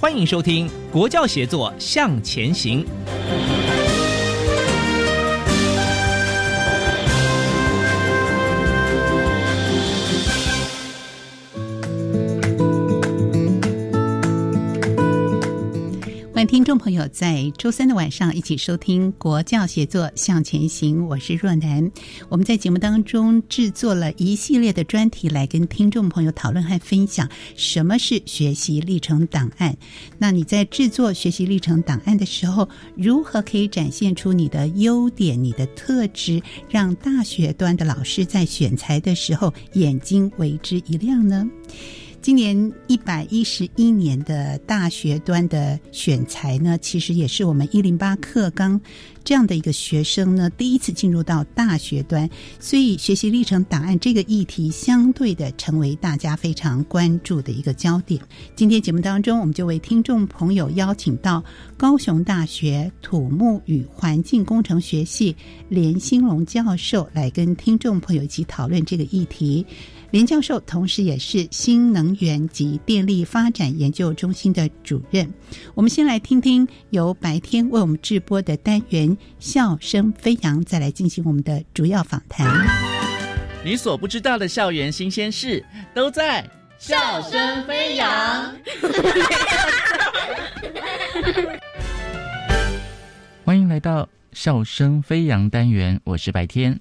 欢迎收听《国教协作向前行》。听众朋友在周三的晚上一起收听《国教协作向前行》，我是若楠。我们在节目当中制作了一系列的专题，来跟听众朋友讨论和分享什么是学习历程档案。那你在制作学习历程档案的时候，如何可以展现出你的优点、你的特质，让大学端的老师在选材的时候眼睛为之一亮呢？今年一百一十一年的大学端的选材呢，其实也是我们一零八课纲这样的一个学生呢，第一次进入到大学端，所以学习历程档案这个议题相对的成为大家非常关注的一个焦点。今天节目当中，我们就为听众朋友邀请到高雄大学土木与环境工程学系连兴龙教授来跟听众朋友一起讨论这个议题。连教授同时也是新能源及电力发展研究中心的主任。我们先来听听由白天为我们直播的单元“笑声飞扬”，再来进行我们的主要访谈。你所不知道的校园新鲜事，都在《笑声飞扬》。欢迎来到《笑声飞扬》单元，我是白天。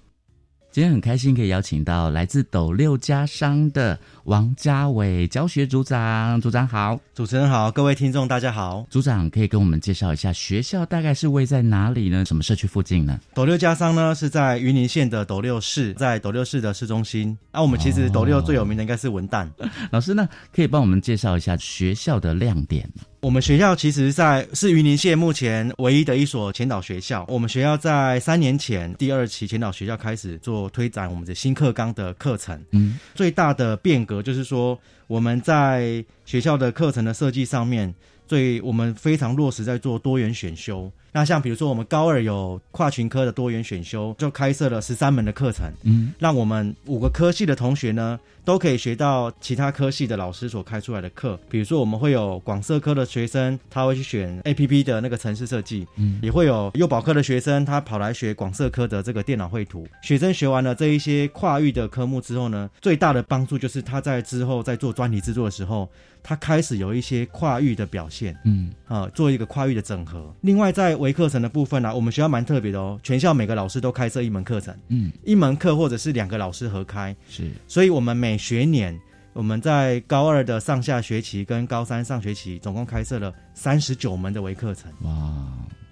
今天很开心可以邀请到来自斗六家商的王家伟教学组长，组长好，主持人好，各位听众大家好。组长可以跟我们介绍一下学校大概是位在哪里呢？什么社区附近呢？斗六家商呢是在云林县的斗六市，在斗六市的市中心。啊，我们其实斗六最有名的应该是文旦。老师呢，可以帮我们介绍一下学校的亮点吗？我们学校其实，在是云林县目前唯一的一所前导学校。我们学校在三年前第二期前导学校开始做推展我们的新课纲的课程。嗯，最大的变革就是说，我们在学校的课程的设计上面，最我们非常落实在做多元选修。那像比如说，我们高二有跨群科的多元选修，就开设了十三门的课程，嗯，让我们五个科系的同学呢，都可以学到其他科系的老师所开出来的课。比如说，我们会有广社科的学生，他会去选 A P P 的那个城市设计，嗯，也会有幼保科的学生，他跑来学广社科的这个电脑绘图。学生学完了这一些跨域的科目之后呢，最大的帮助就是他在之后在做专题制作的时候，他开始有一些跨域的表现，嗯，啊，做一个跨域的整合。另外，在微课程的部分呢、我们学校蛮特别的哦，全校每个老师都开设一门课程，嗯，一门课或者是两个老师合开，是，所以我们每学年我们在高二的上下学期跟高三上学期总共开设了三十九门的微课程，哇，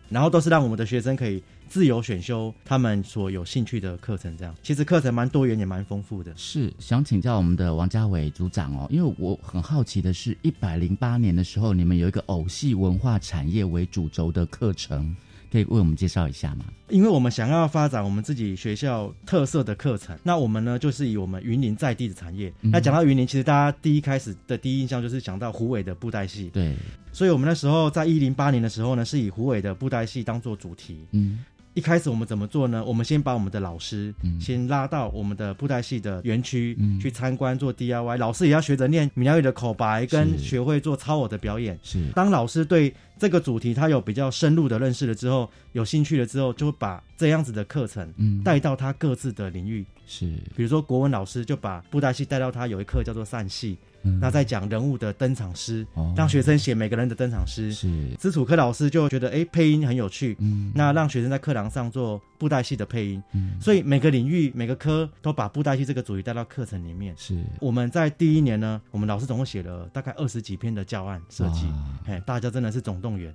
然后都是让我们的学生可以自由选修他们所有兴趣的课程，这样其实课程蛮多元也蛮丰富的。是想请教我们的王家伟组长哦，因为我很好奇的是，一百零八年的时候，你们有一个偶戏文化产业为主轴的课程，可以为我们介绍一下吗？因为我们想要发展我们自己学校特色的课程，那我们呢就是以我们云林在地的产业。那讲到云林，其实大家第一开始的第一印象就是想到虎尾的布袋戏。对，所以我们那时候在一零八年的时候呢，是以虎尾的布袋戏当做主题。嗯，一开始我们怎么做呢？我们先把我们的老师先拉到我们的布袋戏的园区去参观做 DIY，老师也要学着念闽南语的口白，跟学会做超偶的表演。是，当老师对这个主题他有比较深入的认识了之后，有兴趣了之后，就会把这样子的课程带到他各自的领域。是，比如说国文老师就把布袋戏带到他有一课叫做散戏。那在讲人物的登场诗，哦让学生写每个人的登场诗。是，基础科老师就觉得哎，配音很有趣，嗯，那让学生在课堂上做布袋戏的配音。嗯，所以每个领域每个科都把布袋戏这个主题带到课程里面。是，我们在第一年呢，我们老师总共写了大概二十几篇的教案设计，哎，大家真的是总动员。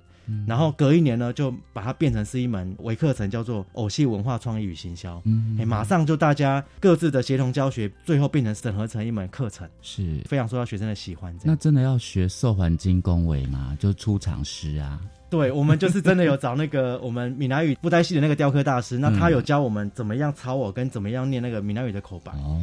然后隔一年呢，就把它变成是一门微课程，叫做偶戏文化创意与行销。嗯，哎，马上就大家各自的协同教学，最后变成整合成一门课程，是非常受到学生的喜欢。那真的要学受环境工维吗？就出场诗啊？对，我们就是真的有找那个我们闽南语布袋戏的那个雕刻大师，那他有教我们怎么样抄我跟怎么样念那个闽南语的口白。哦，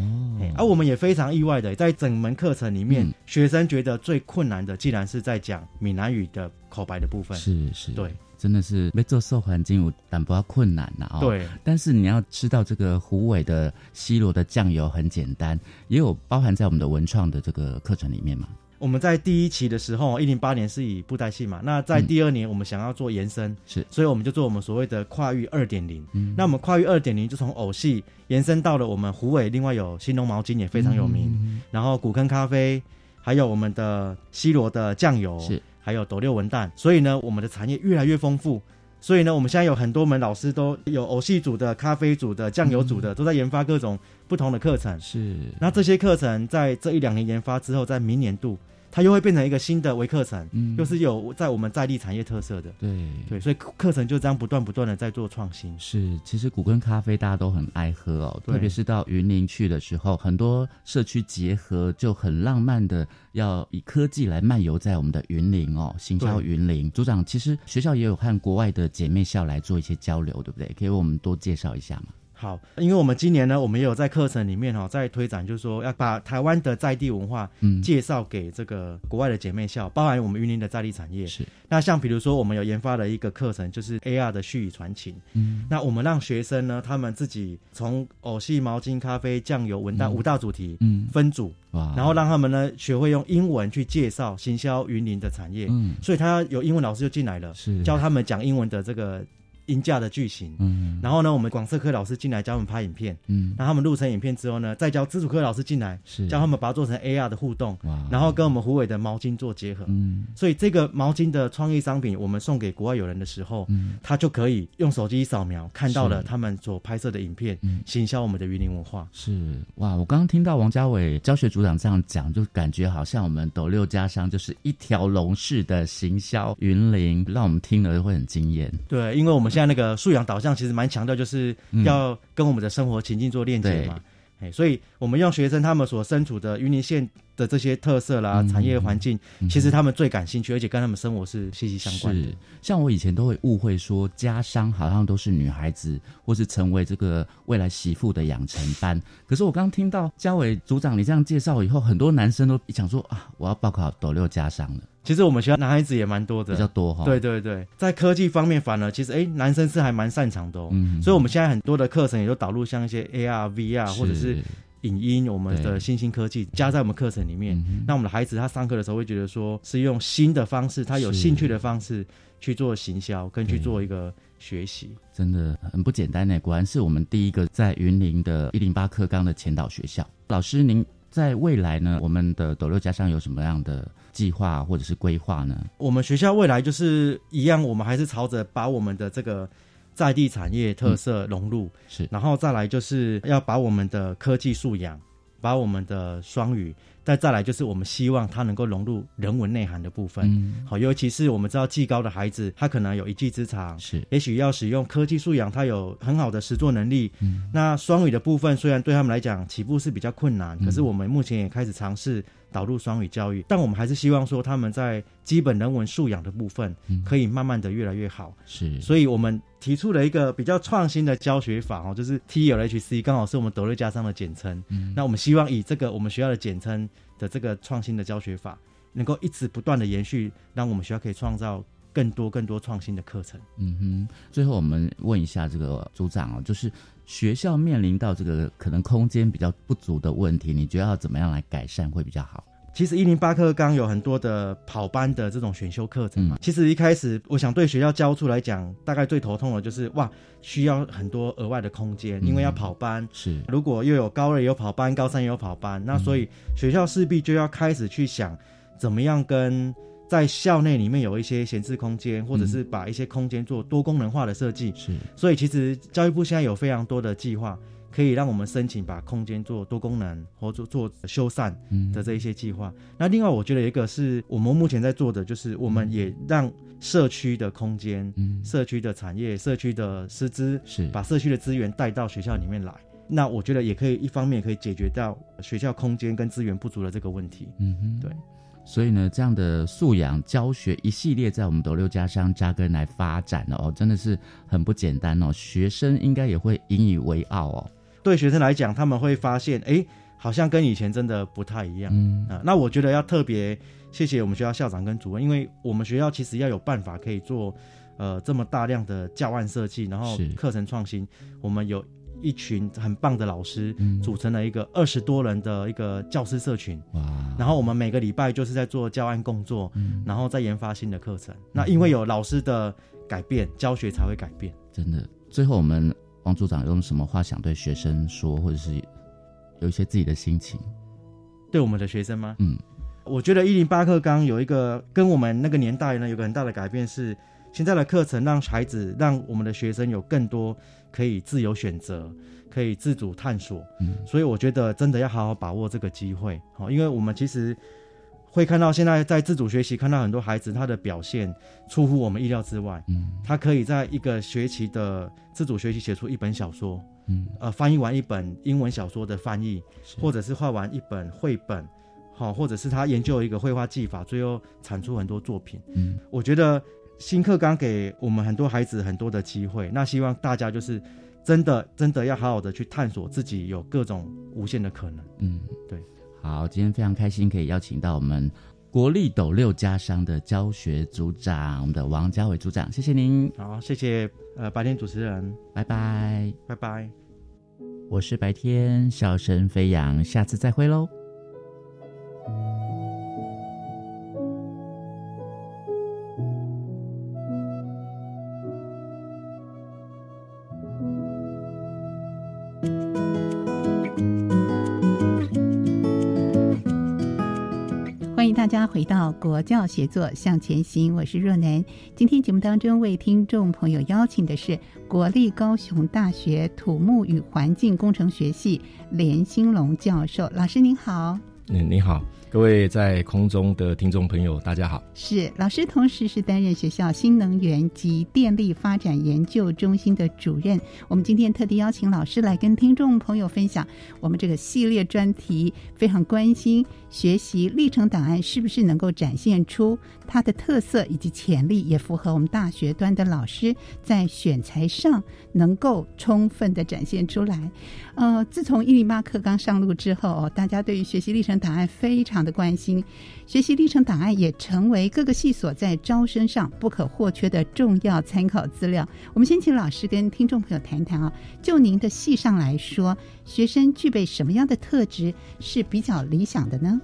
而我们也非常意外的，在整门课程里面，学生觉得最困难的，竟然是在讲闽南语的口白的部分。是是，对，真的是没做寿环境，但不要困难呐。哦，对，但是你要吃到这个虎尾的西罗的酱油很简单，也有包含在我们的文创的这个课程里面嘛。我们在第一期的时候，一零八年是以布袋戏嘛，那在第二年我们想要做延伸，是，所以我们就做我们所谓的跨域二点零。那我们跨域二点零就从偶戏延伸到了我们虎尾，另外有新农毛巾也非常有名，然后古坑咖啡，还有我们的西罗的酱油，是，还有斗六文旦，所以呢，我们的产业越来越丰富。所以呢，我们现在有很多门老师都有偶戏组的、咖啡组的、酱油组的，都在研发各种不同的课程。是，那这些课程在这一两年研发之后，在明年度。它又会变成一个新的微课程，嗯，又是有在我们在地产业特色的，对对，所以课程就这样不断不断的在做创新。是，其实古根咖啡大家都很爱喝哦，特别是到云林去的时候，很多社区结合就很浪漫的，要以科技来漫游在我们的云林哦，行销云林。组长，其实学校也有和国外的姐妹校来做一些交流，对不对？可以为我们多介绍一下吗？好，因为我们今年呢，我们也有在课程里面哈，在推展，就是说要把台湾的在地文化，嗯，介绍给这个国外的姐妹校，包含我们云林的在地产业。是。那像比如说，我们有研发了一个课程，就是 AR 的絮语传情。嗯。那我们让学生呢，他们自己从偶戏、毛巾、咖啡、酱油、文旦五大主题，嗯，分组，哇，然后让他们呢学会用英文去介绍行销云林的产业。嗯。所以他有英文老师就进来了，是教他们讲英文的这个。音架的剧情，嗯，然后呢，我们广设科老师进来教我们拍影片，嗯，让他们录成影片之后呢，再教基础科老师进来，是。教他们把它做成 AR 的互动，哇，然后跟我们虎尾的毛巾做结合，嗯，所以这个毛巾的创意商品，我们送给国外友人的时候，嗯，他就可以用手机扫描看到了他们所拍摄的影片，嗯，行销我们的云林文化，是。哇，我刚刚听到王家伟教学组长这样讲，就感觉好像我们斗六家乡就是一条龙式的行销云林，让我们听了会很惊艳，对，因为我们现在那个素养导。好像其实蛮强调，就是要跟我们的生活情境做链接嘛，哎，所以我们用学生他们所身处的云林县的这些特色啦、产业环境，其实他们最感兴趣，而且跟他们生活是息息相关的。像我以前都会误会说，家商好像都是女孩子，或是成为这个未来媳妇的养成班。可是我刚听到嘉伟组长你这样介绍以后，很多男生都想说啊，我要报考斗六家商了。其实我们学校男孩子也蛮多的，比较多哈。对对对，在科技方面，反而其实哎，男生是还蛮擅长的哦。嗯，所以我们现在很多的课程也都导入像一些 AR、VR 或者是影音，我们的新兴科技加在我们课程里面。那我们的孩子他上课的时候会觉得说，是用新的方式，他有兴趣的方式去做行销，跟去做一个学习，真的很不简单呢。果然是我们第一个在云林的一零八课纲的前导学校。老师，您在未来呢，我们的斗六加上有什么样的？计划或者是规划呢？我们学校未来就是一样，我们还是朝着把我们的这个在地产业特色融入，是，然后再来就是要把我们的科技素养，把我们的双语。再再来就是我们希望它能够融入人文内涵的部分，好，尤其是我们知道技高的孩子，他可能有一技之长，是，也许要使用科技素养，他有很好的实作能力。嗯，那双语的部分虽然对他们来讲起步是比较困难，可是我们目前也开始尝试导入双语教育，但我们还是希望说他们在基本人文素养的部分可以慢慢的越来越好。是，所以我们提出了一个比较创新的教学法哦，就是 T L H C，刚好是我们德瑞加商的简称。嗯，那我们希望以这个我们学校的简称。的这个创新的教学法，能够一直不断的延续，让我们学校可以创造。更多更多创新的课程。嗯哼，最后我们问一下这个组长哦，就是学校面临到这个可能空间比较不足的问题，你觉得要怎么样来改善会比较好？其实一零八课纲有很多的跑班的这种选修课程嘛。其实一开始，我想对学校教处来讲，大概最头痛的就是哇，需要很多额外的空间，因为要跑班。是，如果又有高二有跑班，高三也有跑班，那所以学校势必就要开始去想，怎么样跟在校内里面有一些闲置空间，或者是把一些空间做多功能化的设计。是，所以其实教育部现在有非常多的计划。可以让我们申请把空间做多功能或做做修缮的这一些计划。那另外，我觉得一个是我们目前在做的，就是我们也让社区的空间、嗯社区的产业、社区的师资，是把社区的资源带到学校里面来。那我觉得也可以一方面可以解决到学校空间跟资源不足的这个问题。嗯哼，对。所以呢，这样的素养教学一系列在我们斗六家乡扎根来发展哦，真的是很不简单哦。学生应该也会引以为傲哦。对学生来讲，他们会发现，哎，好像跟以前真的不太一样。嗯啊，那我觉得要特别谢谢我们学校校长跟主任，因为我们学校其实要有办法可以做，呃，这么大量的教案设计，然后课程创新。我们有一群很棒的老师，组成了一个二十多人的一个教师社群。哇！然后我们每个礼拜就是在做教案工作，然后再研发新的课程。那因为有老师的改变，教学才会改变。真的，最后我们。王组长用什么话想对学生说，或者是有一些自己的心情？对我们的学生吗？嗯，我觉得一零八课纲有一个跟我们那个年代呢有个很大的改变是，现在的课程让孩子让我们的学生有更多可以自由选择，可以自主探索。嗯，所以我觉得真的要好好把握这个机会。好，因为我们其实。会看到现在在自主学习，看到很多孩子他的表现出乎我们意料之外。嗯，他可以在一个学期的自主学习写出一本小说，嗯，呃，翻译完一本英文小说的翻译，或者是画完一本绘本，好，或者是他研究一个绘画技法，最后产出很多作品。嗯，我觉得新课纲给我们很多孩子很多的机会，那希望大家就是真的真的要好好的去探索自己有各种无限的可能。嗯，对。好，今天非常开心可以邀请到我们国立斗六家商的教学组长，我们的王家伟组长，谢谢您。好，谢谢呃白天主持人，拜拜，拜拜。我是白天，笑声飞扬，下次再会喽。国教协作向前行，我是若楠。今天节目当中为听众朋友邀请的是国立高雄大学土木与环境工程学系连兴龙教授，老师您好。嗯，你好。各位在空中的听众朋友，大家好。是老师，同时是担任学校新能源及电力发展研究中心的主任。我们今天特地邀请老师来跟听众朋友分享我们这个系列专题，非常关心学习历程档案是不是能够展现出它的特色以及潜力，也符合我们大学端的老师在选材上能够充分的展现出来。呃，自从一零八课纲上路之后，大家对于学习历程档案非常的关心，学习历程档案也成为各个系所在招生上不可或缺的重要参考资料。我们先请老师跟听众朋友谈谈啊，就您的系上来说，学生具备什么样的特质是比较理想的呢？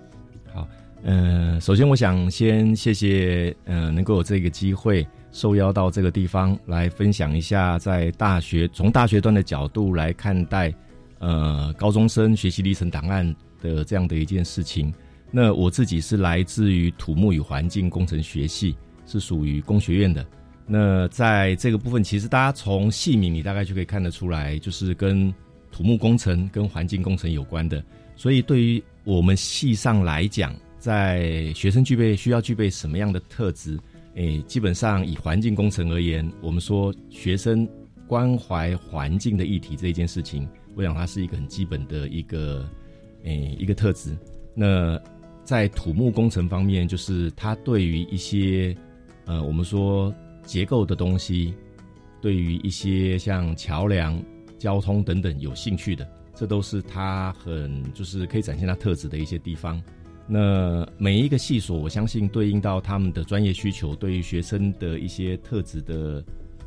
呃，首先我想先谢谢，呃，能够有这个机会。受邀到这个地方来分享一下，在大学从大学端的角度来看待，呃，高中生学习历程档案的这样的一件事情。那我自己是来自于土木与环境工程学系，是属于工学院的。那在这个部分，其实大家从系名你大概就可以看得出来，就是跟土木工程、跟环境工程有关的。所以对于我们系上来讲，在学生具备需要具备什么样的特质？诶，基本上以环境工程而言，我们说学生关怀环境的议题这一件事情，我想它是一个很基本的一个诶一个特质。那在土木工程方面，就是他对于一些呃我们说结构的东西，对于一些像桥梁、交通等等有兴趣的，这都是他很就是可以展现他特质的一些地方。那每一个系所，我相信对应到他们的专业需求，对于学生的一些特质的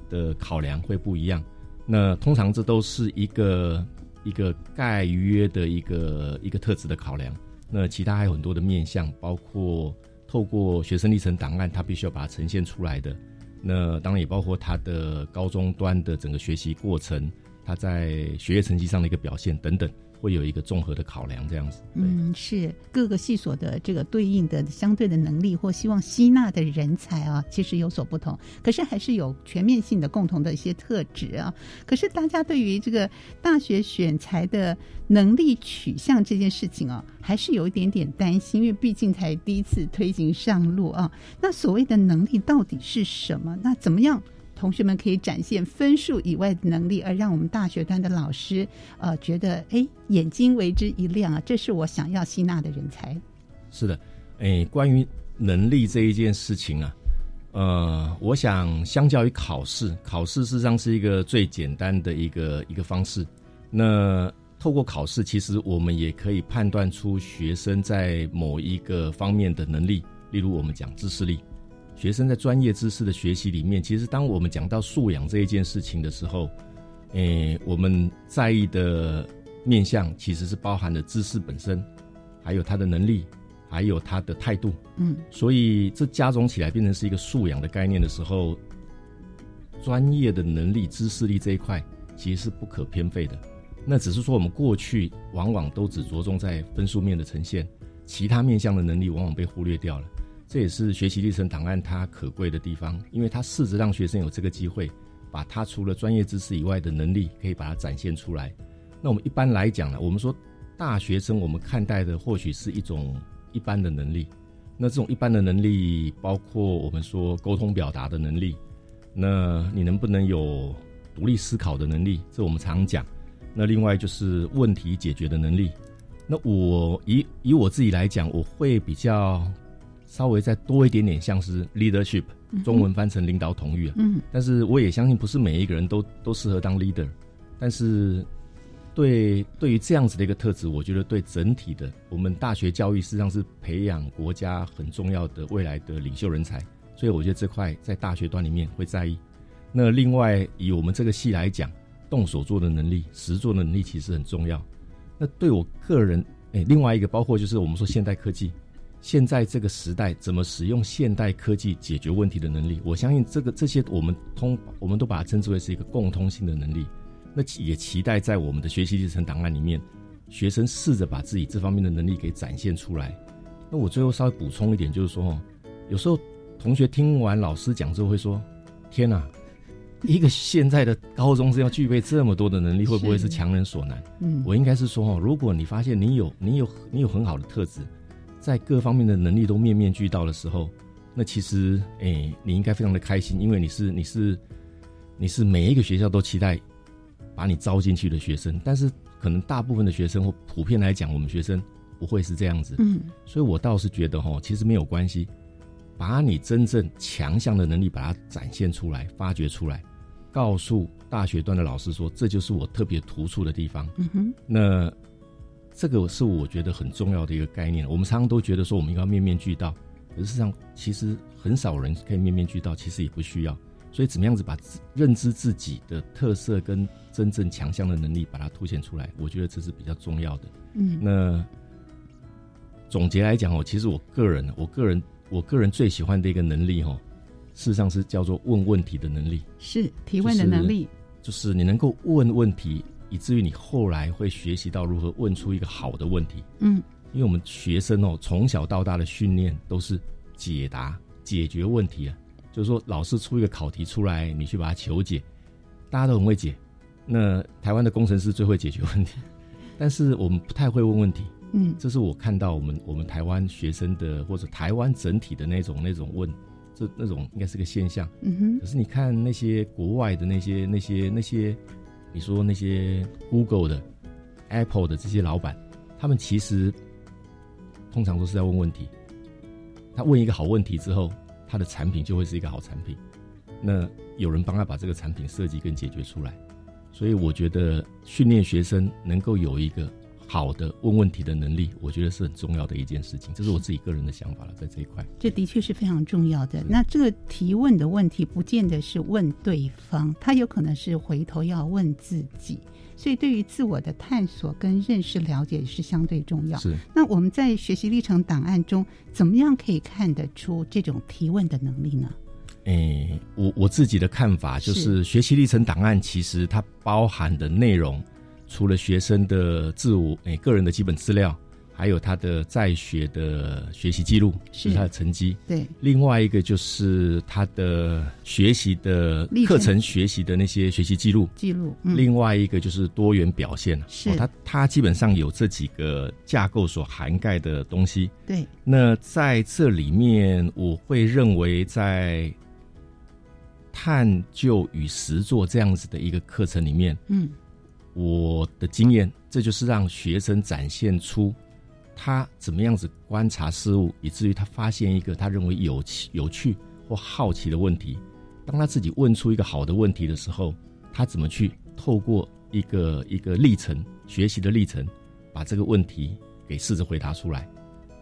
的考量会不一样。那通常这都是一个一个概约的一个一个特质的考量。那其他还有很多的面向，包括透过学生历程档案，他必须要把它呈现出来的。那当然也包括他的高中端的整个学习过程，他在学业成绩上的一个表现等等。会有一个综合的考量，这样子。嗯，是各个系所的这个对应的相对的能力或希望吸纳的人才啊，其实有所不同。可是还是有全面性的共同的一些特质啊。可是大家对于这个大学选材的能力取向这件事情啊，还是有一点点担心，因为毕竟才第一次推行上路啊。那所谓的能力到底是什么？那怎么样？同学们可以展现分数以外的能力，而让我们大学端的老师呃觉得哎眼睛为之一亮啊，这是我想要吸纳的人才。是的，哎，关于能力这一件事情啊，呃，我想相较于考试，考试事实上是一个最简单的一个一个方式。那透过考试，其实我们也可以判断出学生在某一个方面的能力，例如我们讲知识力。学生在专业知识的学习里面，其实当我们讲到素养这一件事情的时候，诶，我们在意的面向其实是包含了知识本身，还有他的能力，还有他的态度。嗯，所以这加总起来变成是一个素养的概念的时候，专业的能力、知识力这一块其实是不可偏废的。那只是说我们过去往往都只着重在分数面的呈现，其他面向的能力往往被忽略掉了。这也是学习历程档案它可贵的地方，因为它试着让学生有这个机会，把他除了专业知识以外的能力，可以把它展现出来。那我们一般来讲呢，我们说大学生，我们看待的或许是一种一般的能力。那这种一般的能力，包括我们说沟通表达的能力，那你能不能有独立思考的能力？这我们常讲。那另外就是问题解决的能力。那我以以我自己来讲，我会比较。稍微再多一点点，像是 leadership，中文翻成领导统御啊。嗯，但是我也相信，不是每一个人都都适合当 leader。但是，对对于这样子的一个特质，我觉得对整体的我们大学教育，实际上是培养国家很重要的未来的领袖人才。所以，我觉得这块在大学端里面会在意。那另外，以我们这个系来讲，动手做的能力、实做的能力其实很重要。那对我个人，哎，另外一个包括就是我们说现代科技。现在这个时代，怎么使用现代科技解决问题的能力，我相信这个这些我们通，我们都把它称之为是一个共通性的能力。那也期待在我们的学习历程档案里面，学生试着把自己这方面的能力给展现出来。那我最后稍微补充一点，就是说，有时候同学听完老师讲之后会说：“天哪，一个现在的高中生要具备这么多的能力，会不会是强人所难？”嗯，我应该是说，哦，如果你发现你有你有你有很好的特质。在各方面的能力都面面俱到的时候，那其实，哎，你应该非常的开心，因为你是你是你是每一个学校都期待把你招进去的学生。但是，可能大部分的学生或普遍来讲，我们学生不会是这样子。嗯，所以我倒是觉得，哈，其实没有关系，把你真正强项的能力把它展现出来、发掘出来，告诉大学段的老师说，这就是我特别突出的地方。嗯哼，那。这个是我觉得很重要的一个概念。我们常常都觉得说我们应该面面俱到，可是事实上其实很少人可以面面俱到，其实也不需要。所以怎么样子把认知自己的特色跟真正强项的能力把它凸显出来，我觉得这是比较重要的。嗯，那总结来讲哦，其实我个人，我个人，我个人最喜欢的一个能力哦，事实上是叫做问问题的能力，是提问的能力，就是你能够问问题。以至于你后来会学习到如何问出一个好的问题。嗯，因为我们学生哦，从小到大的训练都是解答、解决问题啊。就是说，老师出一个考题出来，你去把它求解，大家都很会解。那台湾的工程师最会解决问题，但是我们不太会问问题。嗯，这是我看到我们我们台湾学生的或者台湾整体的那种那种问，这那种应该是个现象。嗯哼。可是你看那些国外的那些那些那些。你说那些 Google 的、Apple 的这些老板，他们其实通常都是在问问题。他问一个好问题之后，他的产品就会是一个好产品。那有人帮他把这个产品设计跟解决出来。所以我觉得训练学生能够有一个好的问问题的能力，我觉得是很重要的一件事情。这是我自己个人的想法了，在这一块，这的确是非常重要的。那这个提问的问题，不见得是问对方，他有可能是回头要问自己。所以，对于自我的探索跟认识了解是相对重要。是。那我们在学习历程档案中，怎么样可以看得出这种提问的能力呢？诶，我我自己的看法就是，学习历程档案其实它包含的内容，除了学生的自我诶个人的基本资料。还有他的在学的学习记录，是他的成绩。对，另外一个就是他的学习的课程学习的那些学习记录。记录。另外一个就是多元表现。是。他他基本上有这几个架构所涵盖的东西。对。那在这里面，我会认为在探究与实作这样子的一个课程里面，嗯，我的经验，这就是让学生展现出。他怎么样子观察事物，以至于他发现一个他认为有趣、有趣或好奇的问题。当他自己问出一个好的问题的时候，他怎么去透过一个一个历程、学习的历程，把这个问题给试着回答出来？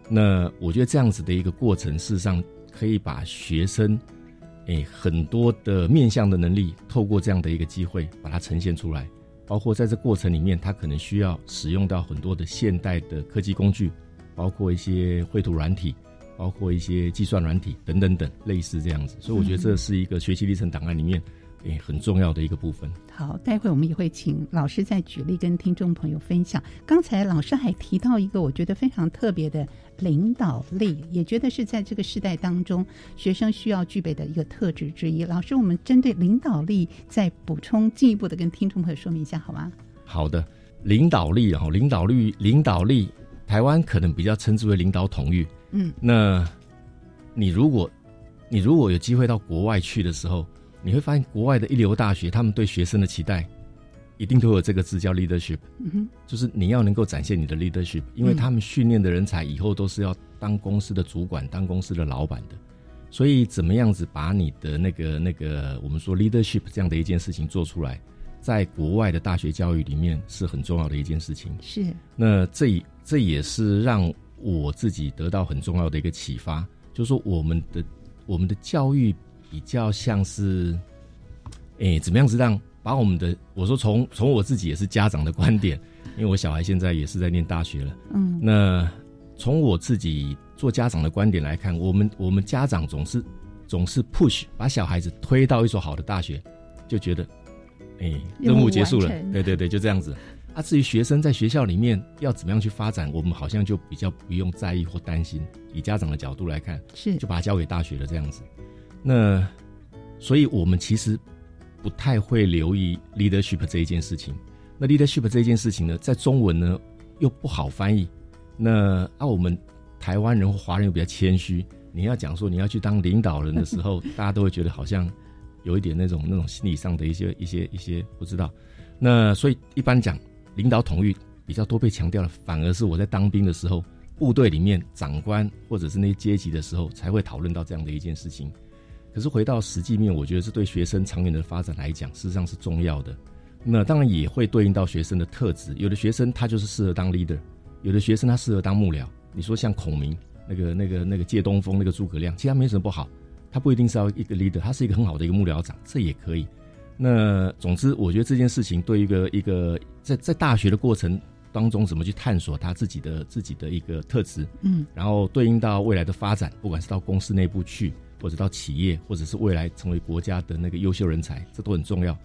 那我觉得这样子的一个过程，事实上可以把学生诶很多的面向的能力，透过这样的一个机会，把它呈现出来。包括在这过程里面，他可能需要使用到很多的现代的科技工具，包括一些绘图软体，包括一些计算软体等等等，类似这样子。所以我觉得这是一个学习历程档案里面。诶，很重要的一个部分。好，待会我们也会请老师再举例跟听众朋友分享。刚才老师还提到一个我觉得非常特别的领导力，也觉得是在这个时代当中学生需要具备的一个特质之一。老师，我们针对领导力再补充进一步的跟听众朋友说明一下，好吗？好的，领导力啊，领导力，领导力，台湾可能比较称之为领导统御。嗯，那你如果你如果有机会到国外去的时候。你会发现，国外的一流大学，他们对学生的期待，一定都有这个字叫 leadership，就是你要能够展现你的 leadership，因为他们训练的人才以后都是要当公司的主管、当公司的老板的，所以怎么样子把你的那个那个我们说 leadership 这样的一件事情做出来，在国外的大学教育里面是很重要的一件事情。是，那这这也是让我自己得到很重要的一个启发，就是说我们的我们的教育。比较像是，哎，怎么样子让把我们的我说从从我自己也是家长的观点，因为我小孩现在也是在念大学了，嗯，那从我自己做家长的观点来看，我们我们家长总是总是 push 把小孩子推到一所好的大学，就觉得，哎，任务结束了，对对对，就这样子。啊，至于学生在学校里面要怎么样去发展，我们好像就比较不用在意或担心。以家长的角度来看，是就把它交给大学了这样子。那，所以我们其实不太会留意 leadership 这一件事情。那 leadership 这一件事情呢，在中文呢又不好翻译。那啊，我们台湾人或华人又比较谦虚，你要讲说你要去当领导人的时候，大家都会觉得好像有一点那种那种心理上的一些一些一些不知道。那所以一般讲领导统御比较多被强调的，反而是我在当兵的时候，部队里面长官或者是那些阶级的时候，才会讨论到这样的一件事情。可是回到实际面，我觉得这对学生长远的发展来讲，事实上是重要的。那当然也会对应到学生的特质。有的学生他就是适合当 leader，有的学生他适合当幕僚。你说像孔明那个、那个、那个借东风那个诸葛亮，其实他没什么不好，他不一定是要一个 leader，他是一个很好的一个幕僚长，这也可以。那总之，我觉得这件事情对一个一个在在大学的过程当中，怎么去探索他自己的自己的一个特质，嗯，然后对应到未来的发展，不管是到公司内部去。或者到企业，或者是未来成为国家的那个优秀人才，这都很重要。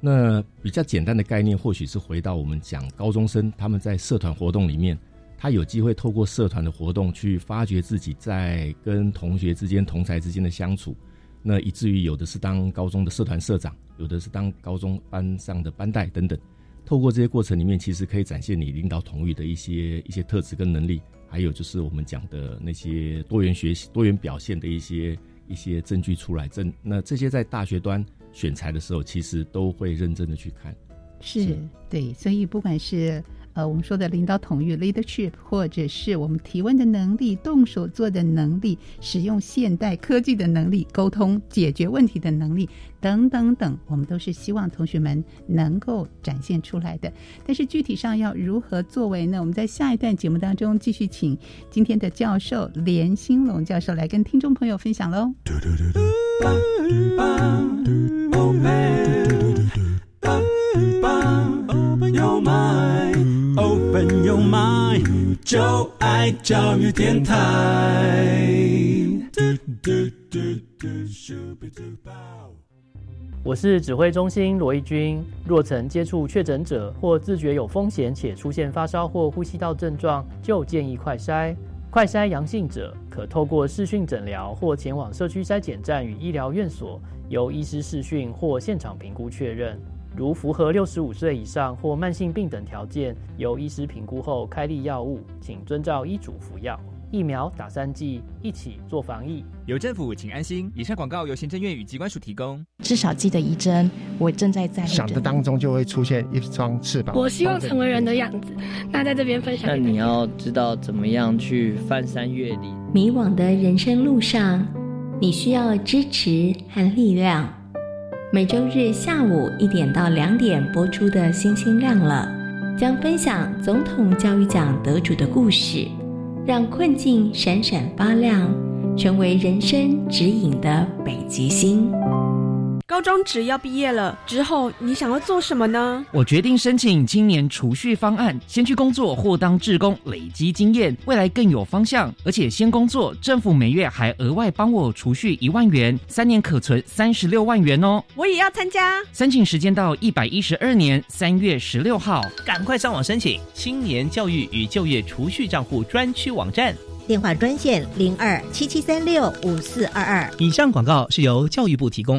那比较简单的概念，或许是回到我们讲高中生他们在社团活动里面，他有机会透过社团的活动去发掘自己在跟同学之间、同才之间的相处。那以至于有的是当高中的社团社长，有的是当高中班上的班带等等。透过这些过程里面，其实可以展现你领导同意的一些一些特质跟能力，还有就是我们讲的那些多元学习、多元表现的一些。一些证据出来，证那这些在大学端选材的时候，其实都会认真的去看。是对，所以不管是呃我们说的领导统御 leadership，或者是我们提问的能力、动手做的能力、使用现代科技的能力、沟通解决问题的能力等等等，我们都是希望同学们能够展现出来的。但是具体上要如何作为呢？我们在下一段节目当中继续请今天的教授连兴龙教授来跟听众朋友分享喽。就爱教育电台。我是指挥中心罗义军。若曾接触确诊者或自觉有风险且出现发烧或呼吸道症状，就建议快筛。快筛阳性者可透过视讯诊疗或前往社区筛检站与医疗院所，由医师视讯或现场评估确认。如符合六十五岁以上或慢性病等条件，由医师评估后开立药物，请遵照医嘱服药。疫苗打三剂，一起做防疫。有政府，请安心。以上广告由行政院与机关署提供。至少记得一针，我正在在想的当中就会出现一双翅膀。我希望成为人的样子。那在这边分享。那你要知道怎么样去翻山越岭。迷惘的人生路上，你需要支持和力量。每周日下午一点到两点播出的《星星亮了》，将分享总统教育奖得主的故事，让困境闪闪发亮，成为人生指引的北极星。高中只要毕业了之后，你想要做什么呢？我决定申请青年储蓄方案，先去工作或当志工，累积经验，未来更有方向。而且先工作，政府每月还额外帮我储蓄一万元，三年可存三十六万元哦。我也要参加。申请时间到一百一十二年三月十六号，赶快上网申请青年教育与就业储蓄账户专区网站，电话专线零二七七三六五四二二。以上广告是由教育部提供。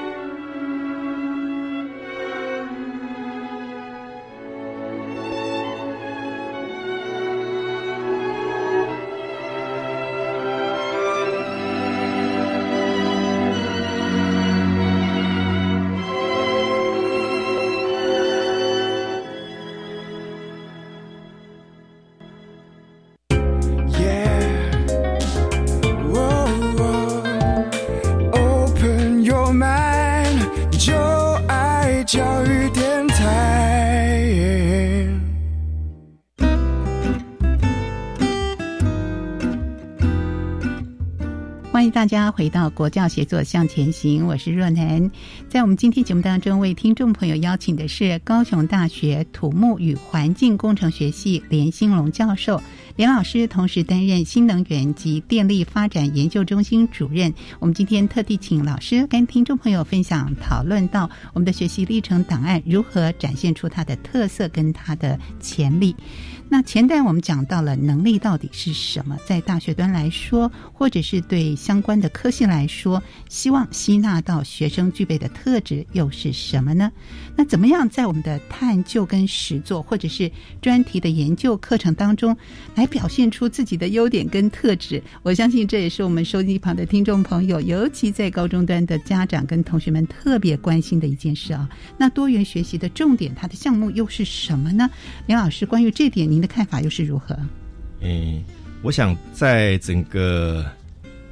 回到国教协作向前行，我是若楠。在我们今天节目当中，为听众朋友邀请的是高雄大学土木与环境工程学系连兴龙教授。连老师同时担任新能源及电力发展研究中心主任。我们今天特地请老师跟听众朋友分享讨论到我们的学习历程档案如何展现出它的特色跟它的潜力。那前段我们讲到了能力到底是什么，在大学端来说，或者是对相关的科系来说，希望吸纳到学生具备的特质又是什么呢？那怎么样在我们的探究跟实作，或者是专题的研究课程当中，来表现出自己的优点跟特质？我相信这也是我们收机旁的听众朋友，尤其在高中端的家长跟同学们特别关心的一件事啊。那多元学习的重点，它的项目又是什么呢？林老师，关于这点，您。的看法又是如何？嗯，我想在整个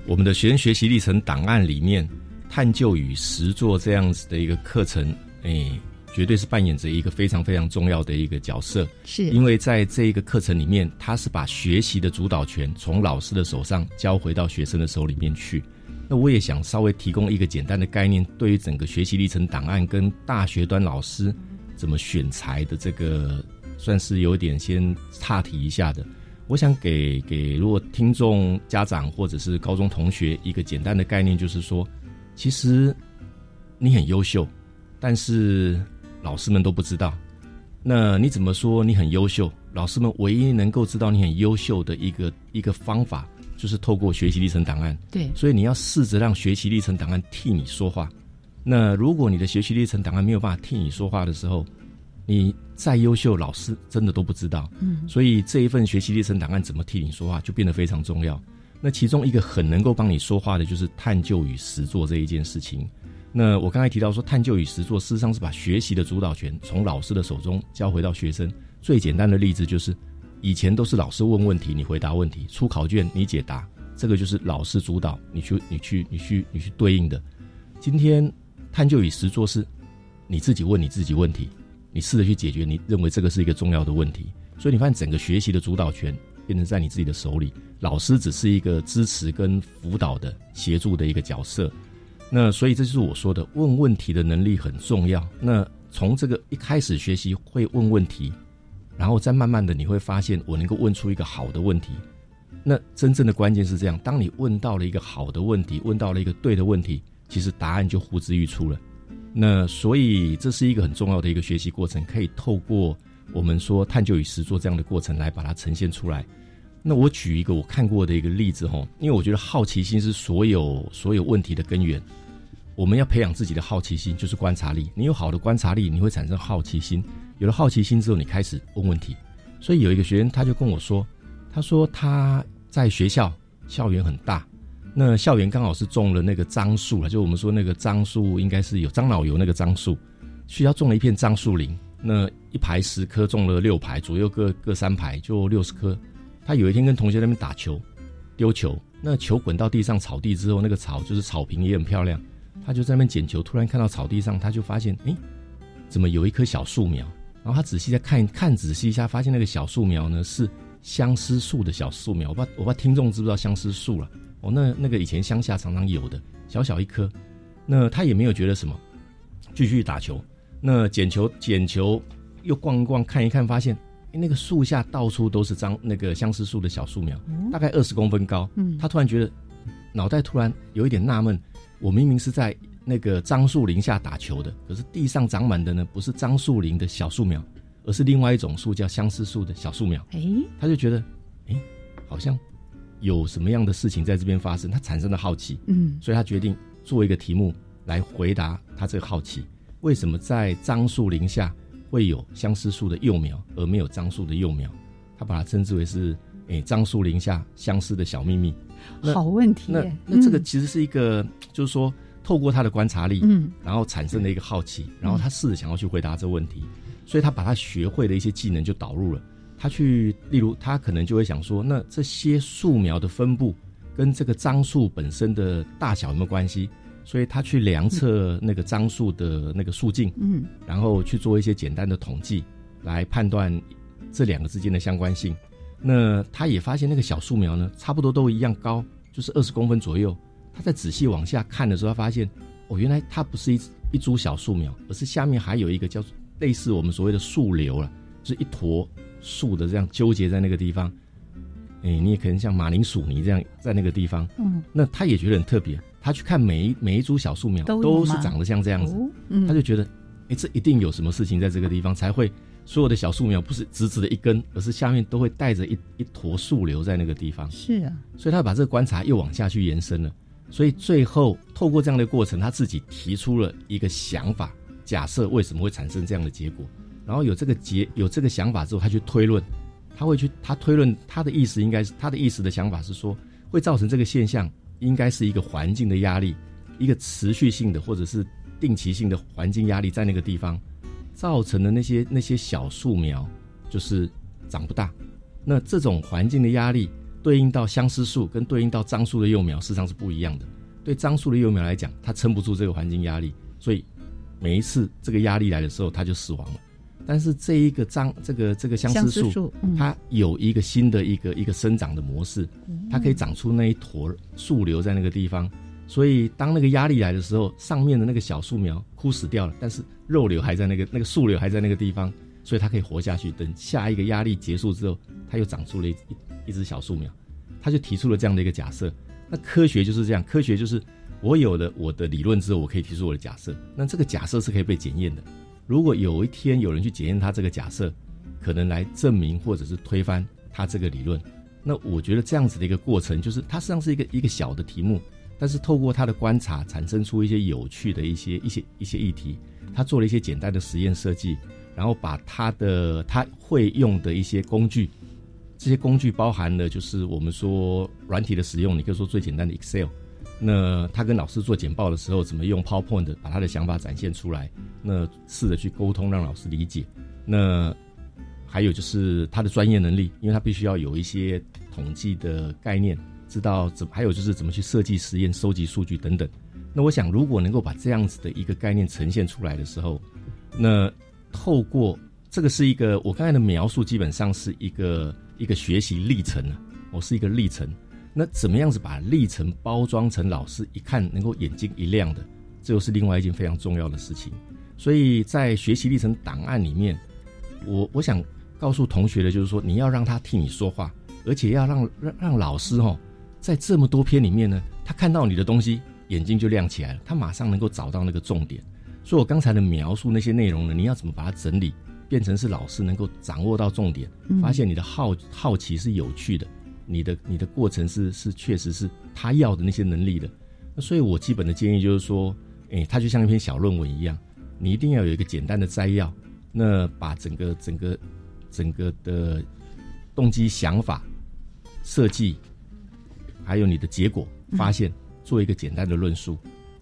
我们的学生学习历程档案里面，探究与实作这样子的一个课程，哎，绝对是扮演着一个非常非常重要的一个角色。是因为在这一个课程里面，他是把学习的主导权从老师的手上交回到学生的手里面去。那我也想稍微提供一个简单的概念，对于整个学习历程档案跟大学端老师怎么选材的这个。算是有点先岔题一下的，我想给给如果听众家长或者是高中同学一个简单的概念，就是说，其实你很优秀，但是老师们都不知道。那你怎么说你很优秀？老师们唯一能够知道你很优秀的一个一个方法，就是透过学习历程档案。对，所以你要试着让学习历程档案替你说话。那如果你的学习历程档案没有办法替你说话的时候，你再优秀，老师真的都不知道。嗯，所以这一份学习历程档案怎么替你说话，就变得非常重要。那其中一个很能够帮你说话的，就是探究与实做这一件事情。那我刚才提到说，探究与实作，事实上是把学习的主导权从老师的手中交回到学生。最简单的例子就是，以前都是老师问问题，你回答问题，出考卷你解答，这个就是老师主导，你去你去你去你去对应的。今天探究与实作是，你自己问你自己问题，你试着去解决，你认为这个是一个重要的问题。所以你发现整个学习的主导权变成在你自己的手里，老师只是一个支持跟辅导的协助的一个角色。那所以这就是我说的，问问题的能力很重要。那从这个一开始学习会问问题，然后再慢慢的你会发现，我能够问出一个好的问题。那真正的关键是这样：当你问到了一个好的问题，问到了一个对的问题，其实答案就呼之欲出了。那所以这是一个很重要的一个学习过程，可以透过。我们说探究与实作这样的过程来把它呈现出来。那我举一个我看过的一个例子哈，因为我觉得好奇心是所有所有问题的根源。我们要培养自己的好奇心，就是观察力。你有好的观察力，你会产生好奇心。有了好奇心之后，你开始问问题。所以有一个学员他就跟我说，他说他在学校校园很大，那校园刚好是种了那个樟树了，就我们说那个樟树应该是有樟脑油那个樟树，学校种了一片樟树林。那一排十棵，种了六排，左右各各三排，就六十棵。他有一天跟同学那边打球，丢球，那球滚到地上草地之后，那个草就是草坪也很漂亮。他就在那边捡球，突然看到草地上，他就发现，哎，怎么有一棵小树苗？然后他仔细再看看仔细一下，发现那个小树苗呢是相思树的小树苗。我不知道我不知道听众知不知道相思树了？哦，那那个以前乡下常常有的，小小一棵。那他也没有觉得什么，继续打球。那捡球捡球，又逛一逛看一看，发现那个树下到处都是张那个相思树的小树苗，大概二十公分高。嗯，他突然觉得脑袋突然有一点纳闷：我明明是在那个樟树林下打球的，可是地上长满的呢不是樟树林的小树苗，而是另外一种树叫相思树的小树苗。哎，他就觉得哎，好像有什么样的事情在这边发生，他产生了好奇。嗯，所以他决定做一个题目来回答他这个好奇。为什么在樟树林下会有相思树的幼苗，而没有樟树的幼苗？他把它称之为是诶樟树林下相思的小秘密。好问题。那那这个其实是一个，就是说透过他的观察力，嗯，然后产生的一个好奇，然后他试着想要去回答这个问题，所以他把他学会的一些技能就导入了。他去，例如他可能就会想说，那这些树苗的分布跟这个樟树本身的大小有没有关系？所以他去量测那个樟树的那个树径，嗯，然后去做一些简单的统计，来判断这两个之间的相关性。那他也发现那个小树苗呢，差不多都一样高，就是二十公分左右。他在仔细往下看的时候，他发现哦，原来它不是一一株小树苗，而是下面还有一个叫类似我们所谓的树瘤了，就是一坨树的这样纠结在那个地方。哎，你也可能像马铃薯泥这样在那个地方，嗯，那他也觉得很特别。他去看每一每一株小树苗，都是长得像这样子，他就觉得，哎，这一定有什么事情在这个地方才会，所有的小树苗不是直直的一根，而是下面都会带着一一坨树瘤在那个地方。是啊，所以他把这个观察又往下去延伸了，所以最后透过这样的过程，他自己提出了一个想法，假设为什么会产生这样的结果，然后有这个结有这个想法之后，他去推论，他会去他推论他的意思应该是他的意思的想法是说会造成这个现象。应该是一个环境的压力，一个持续性的或者是定期性的环境压力在那个地方造成的那些那些小树苗就是长不大。那这种环境的压力对应到相思树跟对应到樟树的幼苗，事实上是不一样的。对樟树的幼苗来讲，它撑不住这个环境压力，所以每一次这个压力来的时候，它就死亡了。但是这一个樟这个这个相思树，它有一个新的一个一个生长的模式，它可以长出那一坨树瘤在那个地方，所以当那个压力来的时候，上面的那个小树苗枯死掉了，但是肉瘤还在那个那个树瘤还在那个地方，所以它可以活下去。等下一个压力结束之后，它又长出了一一只小树苗，他就提出了这样的一个假设。那科学就是这样，科学就是我有了我的理论之后，我可以提出我的假设，那这个假设是可以被检验的。如果有一天有人去检验他这个假设，可能来证明或者是推翻他这个理论，那我觉得这样子的一个过程，就是它实际上是一个一个小的题目，但是透过他的观察，产生出一些有趣的一些一些一些议题。他做了一些简单的实验设计，然后把他的他会用的一些工具，这些工具包含了就是我们说软体的使用，你可以说最简单的 Excel。那他跟老师做简报的时候，怎么用 PowerPoint 把他的想法展现出来？那试着去沟通，让老师理解。那还有就是他的专业能力，因为他必须要有一些统计的概念，知道怎。还有就是怎么去设计实验、收集数据等等。那我想，如果能够把这样子的一个概念呈现出来的时候，那透过这个是一个我刚才的描述，基本上是一个一个学习历程啊，我是一个历程。那怎么样子把历程包装成老师一看能够眼睛一亮的，这又是另外一件非常重要的事情。所以在学习历程档案里面，我我想告诉同学的就是说，你要让他替你说话，而且要让让让老师哈，在这么多篇里面呢，他看到你的东西，眼睛就亮起来了，他马上能够找到那个重点。所以我刚才的描述那些内容呢，你要怎么把它整理，变成是老师能够掌握到重点，发现你的好好奇是有趣的。你的你的过程是是确实是他要的那些能力的，那所以我基本的建议就是说，哎，它就像一篇小论文一样，你一定要有一个简单的摘要，那把整个整个整个的动机、想法、设计，还有你的结果发现，做一个简单的论述，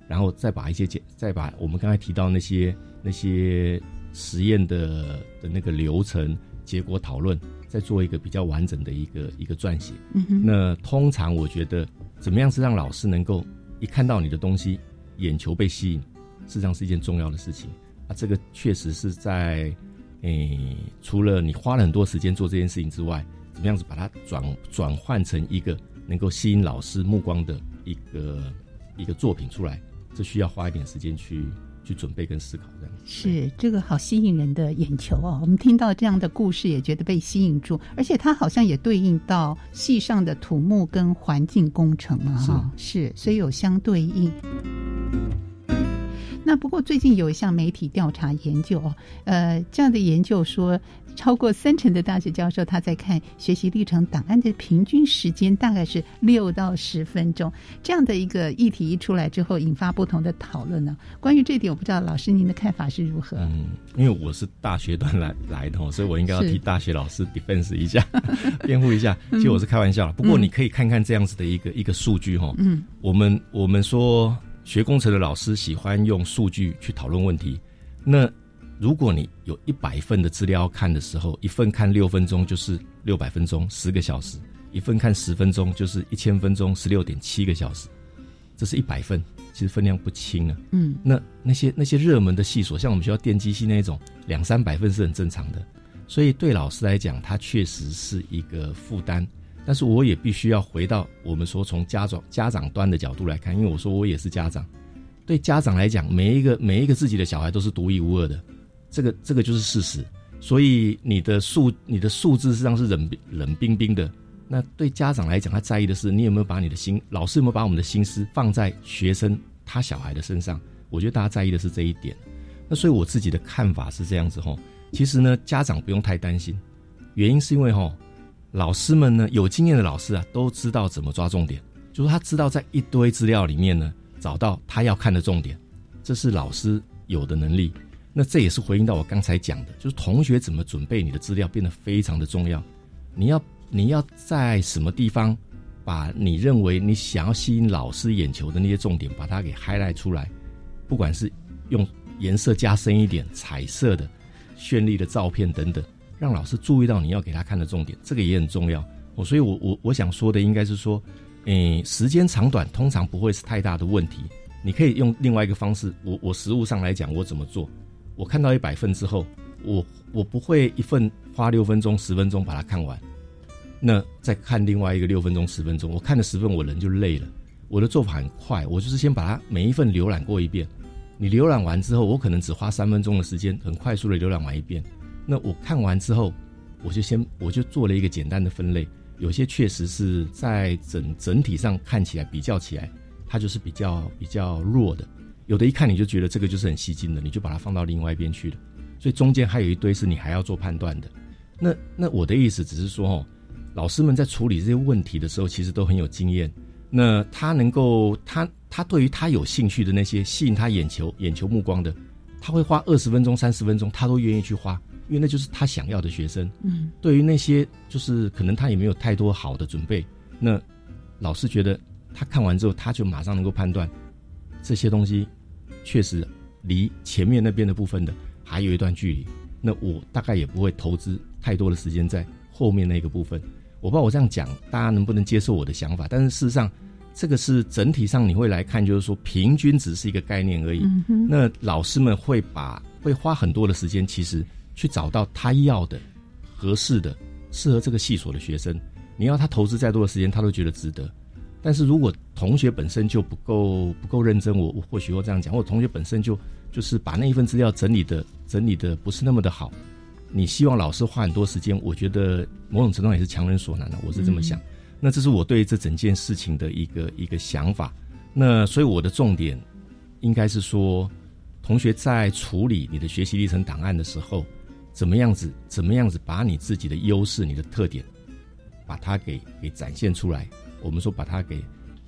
然后再把一些简再把我们刚才提到那些那些实验的的那个流程结果讨论。再做一个比较完整的一个一个撰写。那通常我觉得，怎么样是让老师能够一看到你的东西，眼球被吸引，事实上是一件重要的事情。啊，这个确实是在诶，除了你花了很多时间做这件事情之外，怎么样子把它转转换成一个能够吸引老师目光的一个一个作品出来，这需要花一点时间去。去准备跟思考，这样是这个好吸引人的眼球哦。我们听到这样的故事，也觉得被吸引住，而且它好像也对应到戏上的土木跟环境工程嘛，哈，是，所以有相对应。那不过最近有一项媒体调查研究哦，呃，这样的研究说。超过三成的大学教授，他在看学习历程档案的平均时间大概是六到十分钟。这样的一个议题一出来之后，引发不同的讨论呢。关于这点，我不知道老师您的看法是如何？嗯，因为我是大学段来来的，所以我应该要替大学老师 defense 一下，辩护一下。其实我是开玩笑，不过你可以看看这样子的一个一个数据哈。嗯，我们我们说学工程的老师喜欢用数据去讨论问题，那。如果你有一百份的资料要看的时候，一份看六分钟就是六百分钟，十个小时；一份看十分钟就是一千分钟，十六点七个小时。这是一百份，其实分量不轻啊。嗯，那那些那些热门的系所，像我们学校电机系那种，两三百份是很正常的。所以对老师来讲，它确实是一个负担。但是我也必须要回到我们说从家长家长端的角度来看，因为我说我也是家长，对家长来讲，每一个每一个自己的小孩都是独一无二的。这个这个就是事实，所以你的数你的数字实际上是冷冷冰冰的。那对家长来讲，他在意的是你有没有把你的心，老师有没有把我们的心思放在学生他小孩的身上。我觉得大家在意的是这一点。那所以我自己的看法是这样子吼，其实呢，家长不用太担心，原因是因为吼，老师们呢有经验的老师啊，都知道怎么抓重点，就是他知道在一堆资料里面呢找到他要看的重点，这是老师有的能力。那这也是回应到我刚才讲的，就是同学怎么准备你的资料变得非常的重要。你要你要在什么地方把你认为你想要吸引老师眼球的那些重点，把它给 highlight 出来，不管是用颜色加深一点、彩色的、绚丽的照片等等，让老师注意到你要给他看的重点，这个也很重要。我所以，我我我想说的应该是说，诶，时间长短通常不会是太大的问题。你可以用另外一个方式，我我实物上来讲，我怎么做？我看到一百份之后，我我不会一份花六分钟、十分钟把它看完，那再看另外一个六分钟、十分钟，我看了十份，我人就累了。我的做法很快，我就是先把它每一份浏览过一遍。你浏览完之后，我可能只花三分钟的时间，很快速的浏览完一遍。那我看完之后，我就先我就做了一个简单的分类，有些确实是在整整体上看起来比较起来，它就是比较比较弱的。有的一看你就觉得这个就是很吸睛的，你就把它放到另外一边去了。所以中间还有一堆是你还要做判断的。那那我的意思只是说，哦，老师们在处理这些问题的时候，其实都很有经验。那他能够，他他对于他有兴趣的那些吸引他眼球眼球目光的，他会花二十分钟、三十分钟，他都愿意去花。因为那就是他想要的学生。嗯，对于那些就是可能他也没有太多好的准备，那老师觉得他看完之后，他就马上能够判断这些东西确实离前面那边的部分的还有一段距离。那我大概也不会投资太多的时间在后面那个部分。我不知道我这样讲大家能不能接受我的想法，但是事实上，这个是整体上你会来看，就是说平均只是一个概念而已。那老师们会把会花很多的时间，其实去找到他要的、合适的、适合这个系所的学生。你要他投资再多的时间，他都觉得值得。但是如果同学本身就不够不够认真，我我或许会这样讲，或者同学本身就就是把那一份资料整理的整理的不是那么的好。你希望老师花很多时间，我觉得某种程度也是强人所难的，我是这么想。那这是我对这整件事情的一个一个想法。那所以我的重点应该是说，同学在处理你的学习历程档案的时候，怎么样子，怎么样子把你自己的优势、你的特点，把它给给展现出来。我们说把它给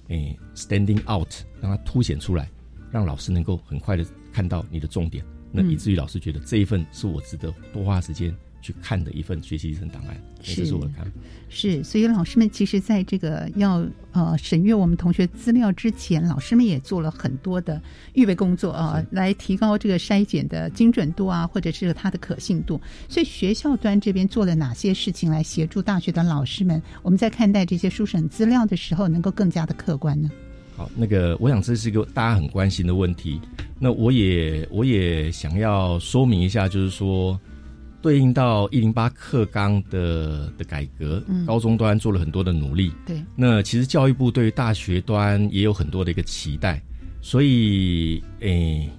诶 standing out，让它凸显出来，让老师能够很快的看到你的重点。那以至于老师觉得这一份是我值得多花时间去看的一份学习历程档案，这是我的看法。是，所以老师们其实在这个要呃审阅我们同学资料之前，老师们也做了很多的预备工作啊，来提高这个筛检的精准度啊，或者是它的可信度。所以学校端这边做了哪些事情来协助大学的老师们？我们在看待这些书审资料的时候，能够更加的客观呢？好，那个我想这是一个大家很关心的问题。那我也我也想要说明一下，就是说，对应到一零八课纲的的改革，高中端做了很多的努力。对，那其实教育部对于大学端也有很多的一个期待，所以，诶，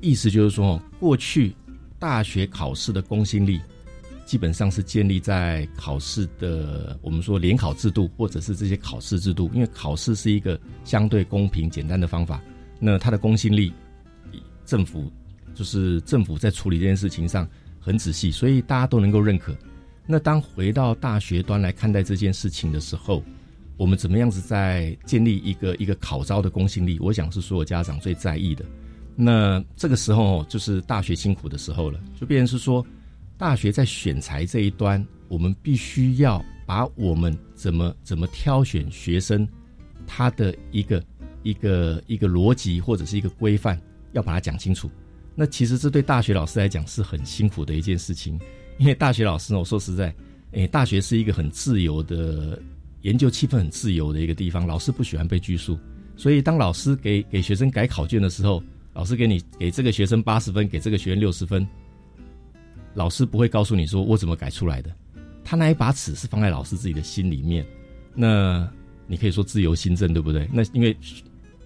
意思就是说，过去大学考试的公信力基本上是建立在考试的我们说联考制度，或者是这些考试制度，因为考试是一个相对公平简单的方法，那它的公信力。政府就是政府在处理这件事情上很仔细，所以大家都能够认可。那当回到大学端来看待这件事情的时候，我们怎么样子在建立一个一个考招的公信力？我想是所有家长最在意的。那这个时候就是大学辛苦的时候了，就变成是说，大学在选材这一端，我们必须要把我们怎么怎么挑选学生，他的一个一个一个逻辑或者是一个规范。要把它讲清楚，那其实这对大学老师来讲是很辛苦的一件事情，因为大学老师呢，我说实在，诶，大学是一个很自由的研究气氛很自由的一个地方，老师不喜欢被拘束，所以当老师给给学生改考卷的时候，老师给你给这个学生八十分，给这个学生六十分，老师不会告诉你说我怎么改出来的，他那一把尺是放在老师自己的心里面，那你可以说自由新政对不对？那因为。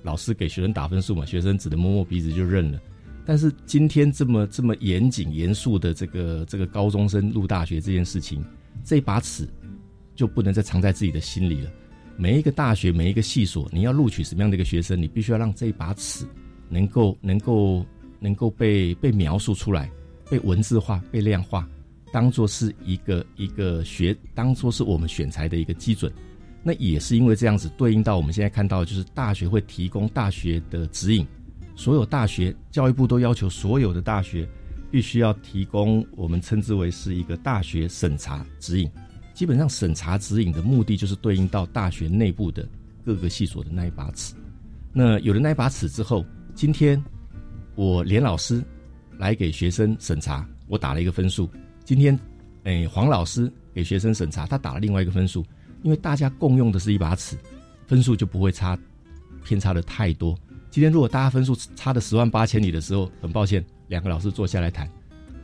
老师给学生打分数嘛，学生只能摸摸鼻子就认了。但是今天这么这么严谨严肃的这个这个高中生入大学这件事情，这把尺就不能再藏在自己的心里了。每一个大学每一个系所，你要录取什么样的一个学生，你必须要让这把尺能够能够能够被被描述出来，被文字化，被量化，当做是一个一个学，当做是我们选材的一个基准。那也是因为这样子对应到我们现在看到，就是大学会提供大学的指引，所有大学教育部都要求所有的大学必须要提供我们称之为是一个大学审查指引。基本上审查指引的目的就是对应到大学内部的各个系所的那一把尺。那有了那一把尺之后，今天我连老师来给学生审查，我打了一个分数。今天，哎，黄老师给学生审查，他打了另外一个分数。因为大家共用的是一把尺，分数就不会差偏差的太多。今天如果大家分数差的十万八千里的时候，很抱歉，两个老师坐下来谈，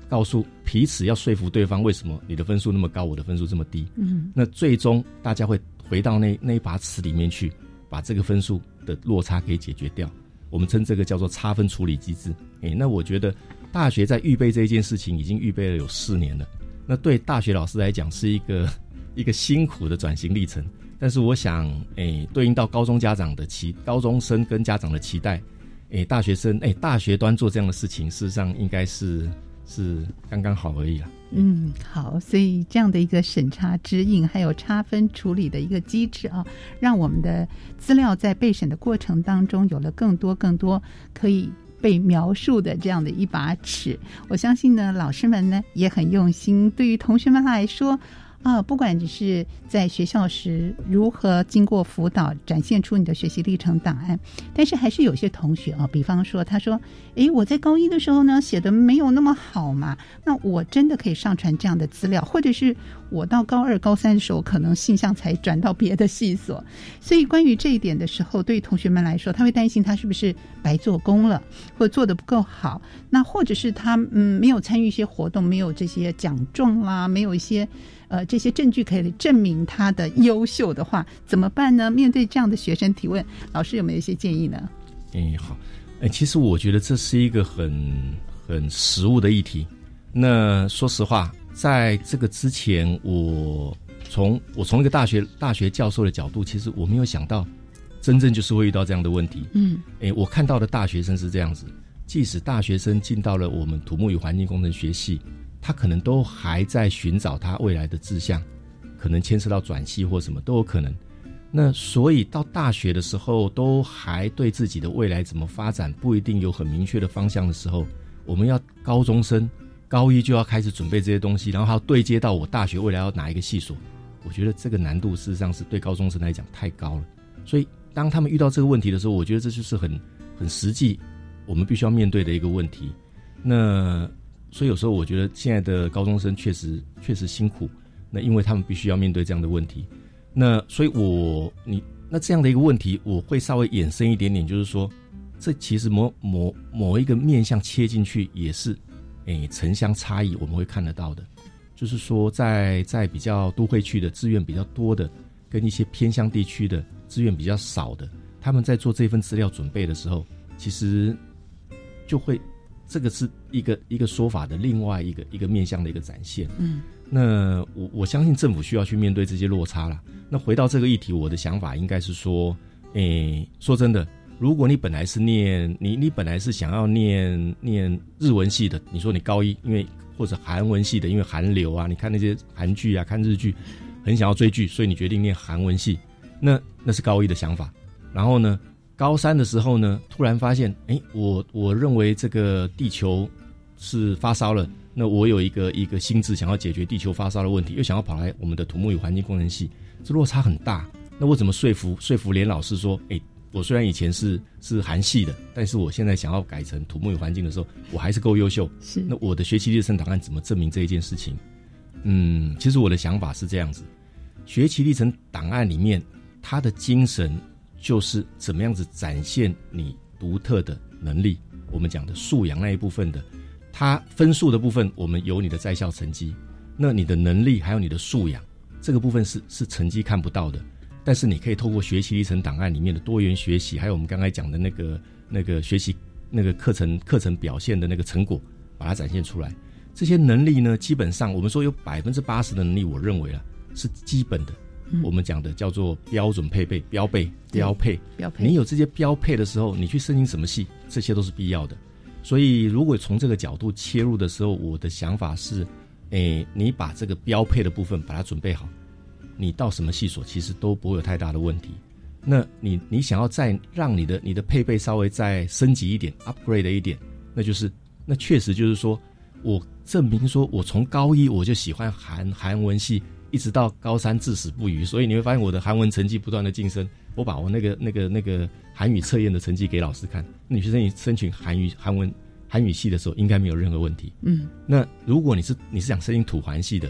告诉彼此要说服对方为什么你的分数那么高，我的分数这么低。嗯，那最终大家会回到那那一把尺里面去，把这个分数的落差给解决掉。我们称这个叫做差分处理机制。诶，那我觉得大学在预备这一件事情已经预备了有四年了。那对大学老师来讲是一个。一个辛苦的转型历程，但是我想，诶，对应到高中家长的期，高中生跟家长的期待，诶，大学生，诶，大学端做这样的事情，事实上应该是是刚刚好而已啊。嗯，好，所以这样的一个审查指引，还有差分处理的一个机制啊，让我们的资料在备审的过程当中有了更多更多可以。被描述的这样的一把尺。我相信呢，老师们呢也很用心，对于同学们来说。啊，不管你是在学校时如何经过辅导展现出你的学习历程档案，但是还是有些同学啊，比方说他说：“诶，我在高一的时候呢写的没有那么好嘛，那我真的可以上传这样的资料，或者是我到高二、高三的时候可能信箱才转到别的系所。”所以关于这一点的时候，对于同学们来说，他会担心他是不是白做工了，或做的不够好，那或者是他嗯没有参与一些活动，没有这些奖状啦，没有一些。呃，这些证据可以证明他的优秀的话，怎么办呢？面对这样的学生提问，老师有没有一些建议呢？哎，好，哎，其实我觉得这是一个很很实务的议题。那说实话，在这个之前，我从我从一个大学大学教授的角度，其实我没有想到，真正就是会遇到这样的问题。嗯，诶，我看到的大学生是这样子，即使大学生进到了我们土木与环境工程学系。他可能都还在寻找他未来的志向，可能牵涉到转系或什么都有可能。那所以到大学的时候，都还对自己的未来怎么发展不一定有很明确的方向的时候，我们要高中生高一就要开始准备这些东西，然后还要对接到我大学未来要哪一个系所，我觉得这个难度事实上是对高中生来讲太高了。所以当他们遇到这个问题的时候，我觉得这就是很很实际，我们必须要面对的一个问题。那。所以有时候我觉得现在的高中生确实确实辛苦，那因为他们必须要面对这样的问题。那所以，我你那这样的一个问题，我会稍微衍生一点点，就是说，这其实某某某一个面向切进去也是，诶，城乡差异我们会看得到的。就是说，在在比较都会区的资源比较多的，跟一些偏乡地区的资源比较少的，他们在做这份资料准备的时候，其实就会。这个是一个一个说法的另外一个一个面向的一个展现。嗯，那我我相信政府需要去面对这些落差了。那回到这个议题，我的想法应该是说，诶，说真的，如果你本来是念你你本来是想要念念日文系的，你说你高一，因为或者韩文系的，因为韩流啊，你看那些韩剧啊，看日剧，很想要追剧，所以你决定念韩文系，那那是高一的想法。然后呢？高三的时候呢，突然发现，哎，我我认为这个地球是发烧了，那我有一个一个心智想要解决地球发烧的问题，又想要跑来我们的土木与环境工程系，这落差很大。那我怎么说服说服连老师说，哎，我虽然以前是是韩系的，但是我现在想要改成土木与环境的时候，我还是够优秀。是，那我的学习历程档案怎么证明这一件事情？嗯，其实我的想法是这样子，学习历程档案里面它的精神。就是怎么样子展现你独特的能力，我们讲的素养那一部分的，它分数的部分，我们有你的在校成绩，那你的能力还有你的素养，这个部分是是成绩看不到的，但是你可以透过学习历程档案里面的多元学习，还有我们刚才讲的那个那个学习那个课程课程表现的那个成果，把它展现出来。这些能力呢，基本上我们说有百分之八十的能力，我认为啊是基本的。我们讲的叫做标准配备、标配、标配。标配。你有这些标配的时候，你去申请什么系，这些都是必要的。所以，如果从这个角度切入的时候，我的想法是：诶，你把这个标配的部分把它准备好，你到什么系所其实都不会有太大的问题。那你你想要再让你的你的配备稍微再升级一点、upgrade 一点，那就是那确实就是说我证明说我从高一我就喜欢韩韩文系。一直到高三至死不渝，所以你会发现我的韩文成绩不断的晋升。我把我那个那个那个韩语测验的成绩给老师看，你去申请申请韩语韩文韩语系的时候，应该没有任何问题。嗯，那如果你是你是想申请土环系的，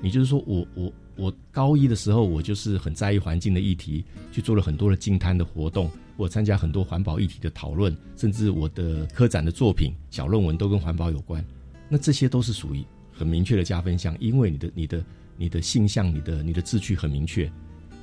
你就是说我我我高一的时候，我就是很在意环境的议题，去做了很多的净滩的活动，我参加很多环保议题的讨论，甚至我的科展的作品小论文都跟环保有关。那这些都是属于很明确的加分项，因为你的你的。你的性向、你的你的志趣很明确，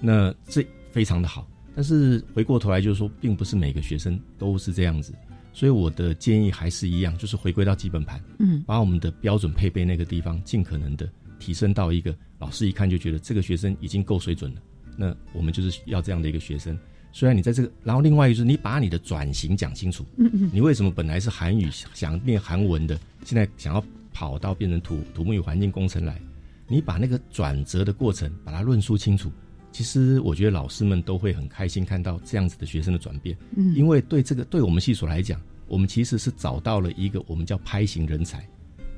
那这非常的好。但是回过头来就是说，并不是每个学生都是这样子，所以我的建议还是一样，就是回归到基本盘，嗯，把我们的标准配备那个地方尽可能的提升到一个老师一看就觉得这个学生已经够水准了。那我们就是要这样的一个学生。虽然你在这个，然后另外一个就是你把你的转型讲清楚，嗯嗯，你为什么本来是韩语想念韩文的，现在想要跑到变成土土木与环境工程来？你把那个转折的过程把它论述清楚，其实我觉得老师们都会很开心看到这样子的学生的转变。嗯，因为对这个对我们系所来讲，我们其实是找到了一个我们叫拍型人才，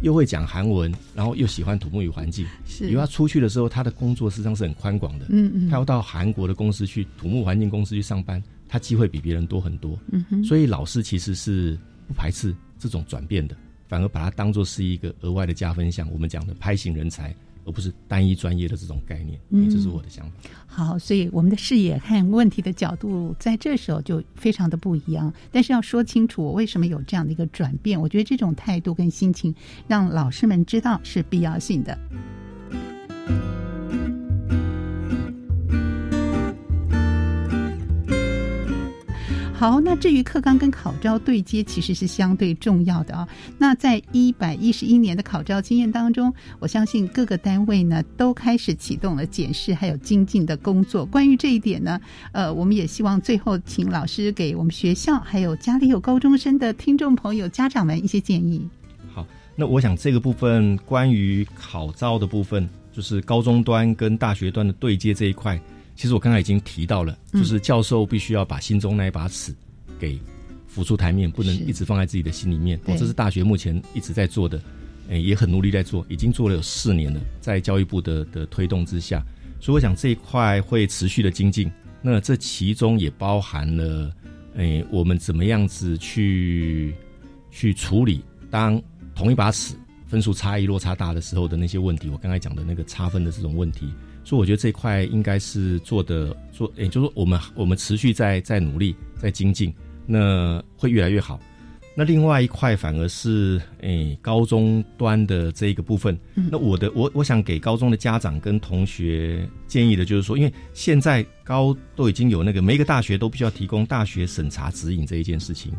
又会讲韩文，然后又喜欢土木与环境。是，因为他出去的时候，他的工作实际上是很宽广的。嗯嗯，他要到韩国的公司去土木环境公司去上班，他机会比别人多很多。嗯哼，所以老师其实是不排斥这种转变的，反而把它当做是一个额外的加分项。我们讲的拍型人才。而不是单一专业的这种概念，嗯，这是我的想法。好，所以我们的视野看问题的角度，在这时候就非常的不一样。但是要说清楚，我为什么有这样的一个转变？我觉得这种态度跟心情，让老师们知道是必要性的。好，那至于课纲跟考招对接，其实是相对重要的啊。那在一百一十一年的考招经验当中，我相信各个单位呢都开始启动了检视还有精进的工作。关于这一点呢，呃，我们也希望最后请老师给我们学校还有家里有高中生的听众朋友、家长们一些建议。好，那我想这个部分关于考招的部分，就是高中端跟大学端的对接这一块。其实我刚才已经提到了，就是教授必须要把心中那一把尺给浮出台面，不能一直放在自己的心里面。哦，这是大学目前一直在做的，诶，也很努力在做，已经做了有四年了，在教育部的的推动之下，所以我想这一块会持续的精进。那这其中也包含了，诶，我们怎么样子去去处理当同一把尺分数差异落差大的时候的那些问题。我刚才讲的那个差分的这种问题。所以我觉得这一块应该是做的做，也就是说我们我们持续在在努力在精进，那会越来越好。那另外一块反而是诶高中端的这一个部分。那我的我我想给高中的家长跟同学建议的就是说，因为现在高都已经有那个每一个大学都必须要提供大学审查指引这一件事情，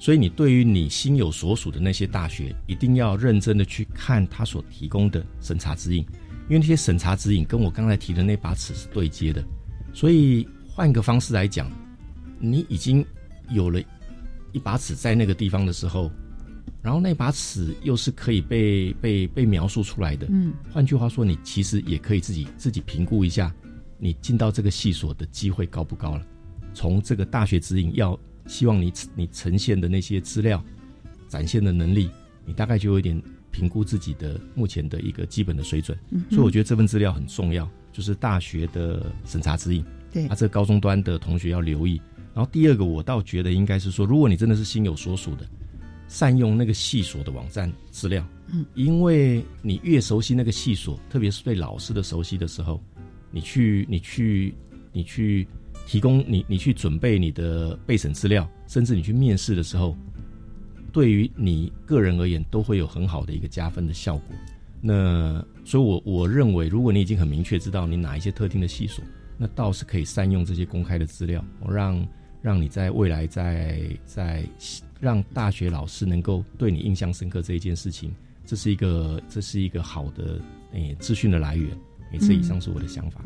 所以你对于你心有所属的那些大学，一定要认真的去看他所提供的审查指引。因为那些审查指引跟我刚才提的那把尺是对接的，所以换个方式来讲，你已经有了一把尺在那个地方的时候，然后那把尺又是可以被被被描述出来的。嗯，换句话说，你其实也可以自己自己评估一下，你进到这个系所的机会高不高了。从这个大学指引要希望你你呈现的那些资料展现的能力，你大概就有一点。评估自己的目前的一个基本的水准，所以我觉得这份资料很重要，就是大学的审查指引。对，啊，这高中端的同学要留意。然后第二个，我倒觉得应该是说，如果你真的是心有所属的，善用那个系所的网站资料。嗯，因为你越熟悉那个系所，特别是对老师的熟悉的时候，你去，你去，你去提供你，你去准备你的备审资料，甚至你去面试的时候。对于你个人而言，都会有很好的一个加分的效果。那所以，我我认为，如果你已经很明确知道你哪一些特定的系数，那倒是可以善用这些公开的资料，让让你在未来在在让大学老师能够对你印象深刻这一件事情，这是一个这是一个好的诶资讯的来源。诶，这以上是我的想法。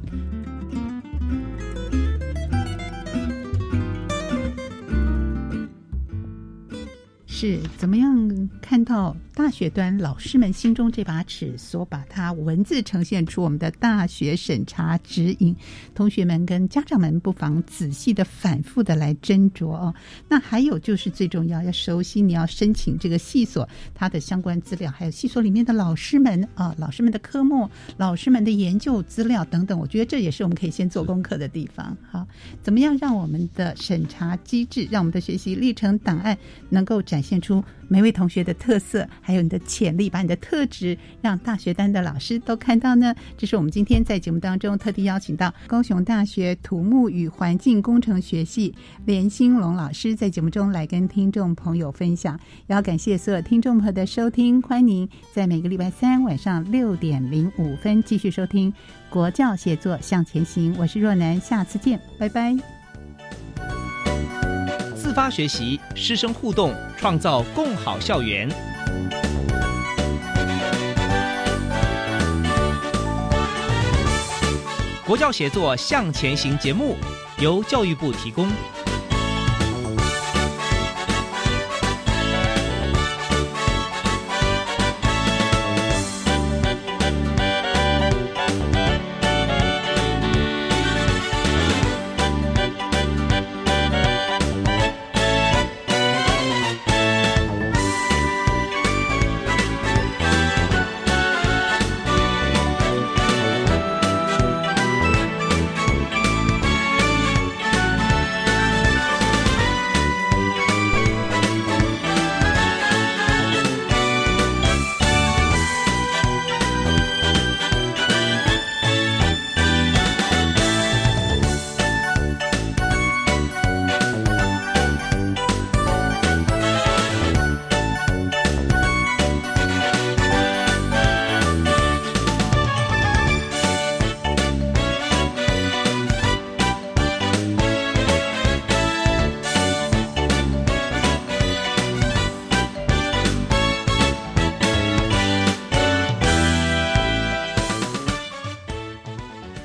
是怎么样看到大学端老师们心中这把尺，所把它文字呈现出我们的大学审查指引？同学们跟家长们不妨仔细的、反复的来斟酌哦。那还有就是最重要，要熟悉你要申请这个系所它的相关资料，还有系所里面的老师们啊，老师们的科目、老师们的研究资料等等。我觉得这也是我们可以先做功课的地方。好，怎么样让我们的审查机制，让我们的学习历程档案能够展现出每位同学的特色，还有你的潜力，把你的特质让大学端的老师都看到呢？这是我们今天在节目当中特地邀请到高雄大学土木与环境工程学系连兴龙老师在节目中来跟听众朋友分享。也要感谢所有听众朋友的收听，欢迎在每个礼拜三晚上六点零五分继续收听国教写作向前行。我是若楠，下次见，拜拜。发学习，师生互动，创造共好校园。国教协作向前行节目由教育部提供。